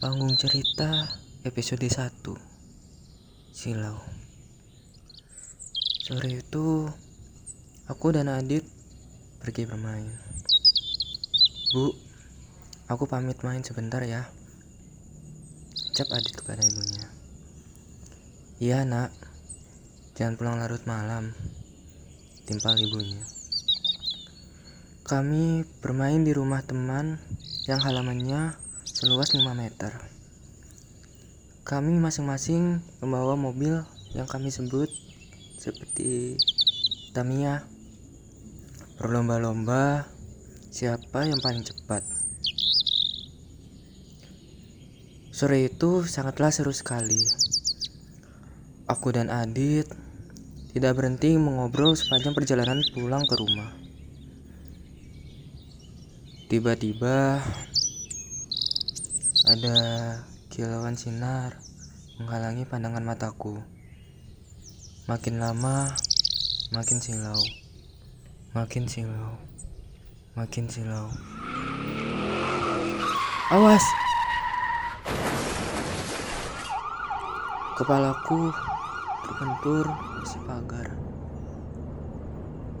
Panggung cerita episode 1 Silau. Sore itu Aku dan Adit pergi bermain. Bu Aku pamit main sebentar ya. Ucap Adit kepada ibunya. Iya nak. Jangan pulang larut malam Timpal ibunya. Kami bermain di rumah teman yang halamannya seluas 5 meter. Kami masing-masing membawa mobil yang kami sebut seperti Tamiya. Berlomba-lomba siapa yang paling cepat. Sore itu sangatlah seru sekali. Aku dan Adit tidak berhenti mengobrol sepanjang perjalanan pulang ke rumah. Tiba-tiba ada kilauan sinar menghalangi pandangan mataku. Makin lama, makin silau. Makin silau. Makin silau. Awas! Kepalaku terbentur si pagar.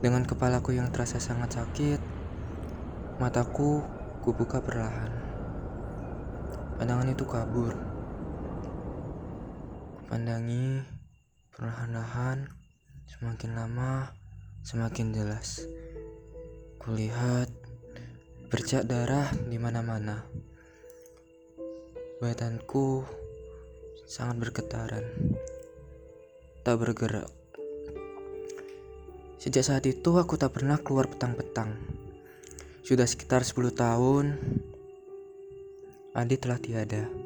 Dengan kepalaku yang terasa sangat sakit, mataku kubuka perlahan. Pandangan itu kabur. Pandangi perlahan-lahan, semakin lama semakin jelas. Kulihat bercak darah di mana-mana. Badanku sangat bergetaran. Tak bergerak. Sejak saat itu aku tak pernah keluar petang-petang. Sudah sekitar 10 tahun, Adi telah tiada.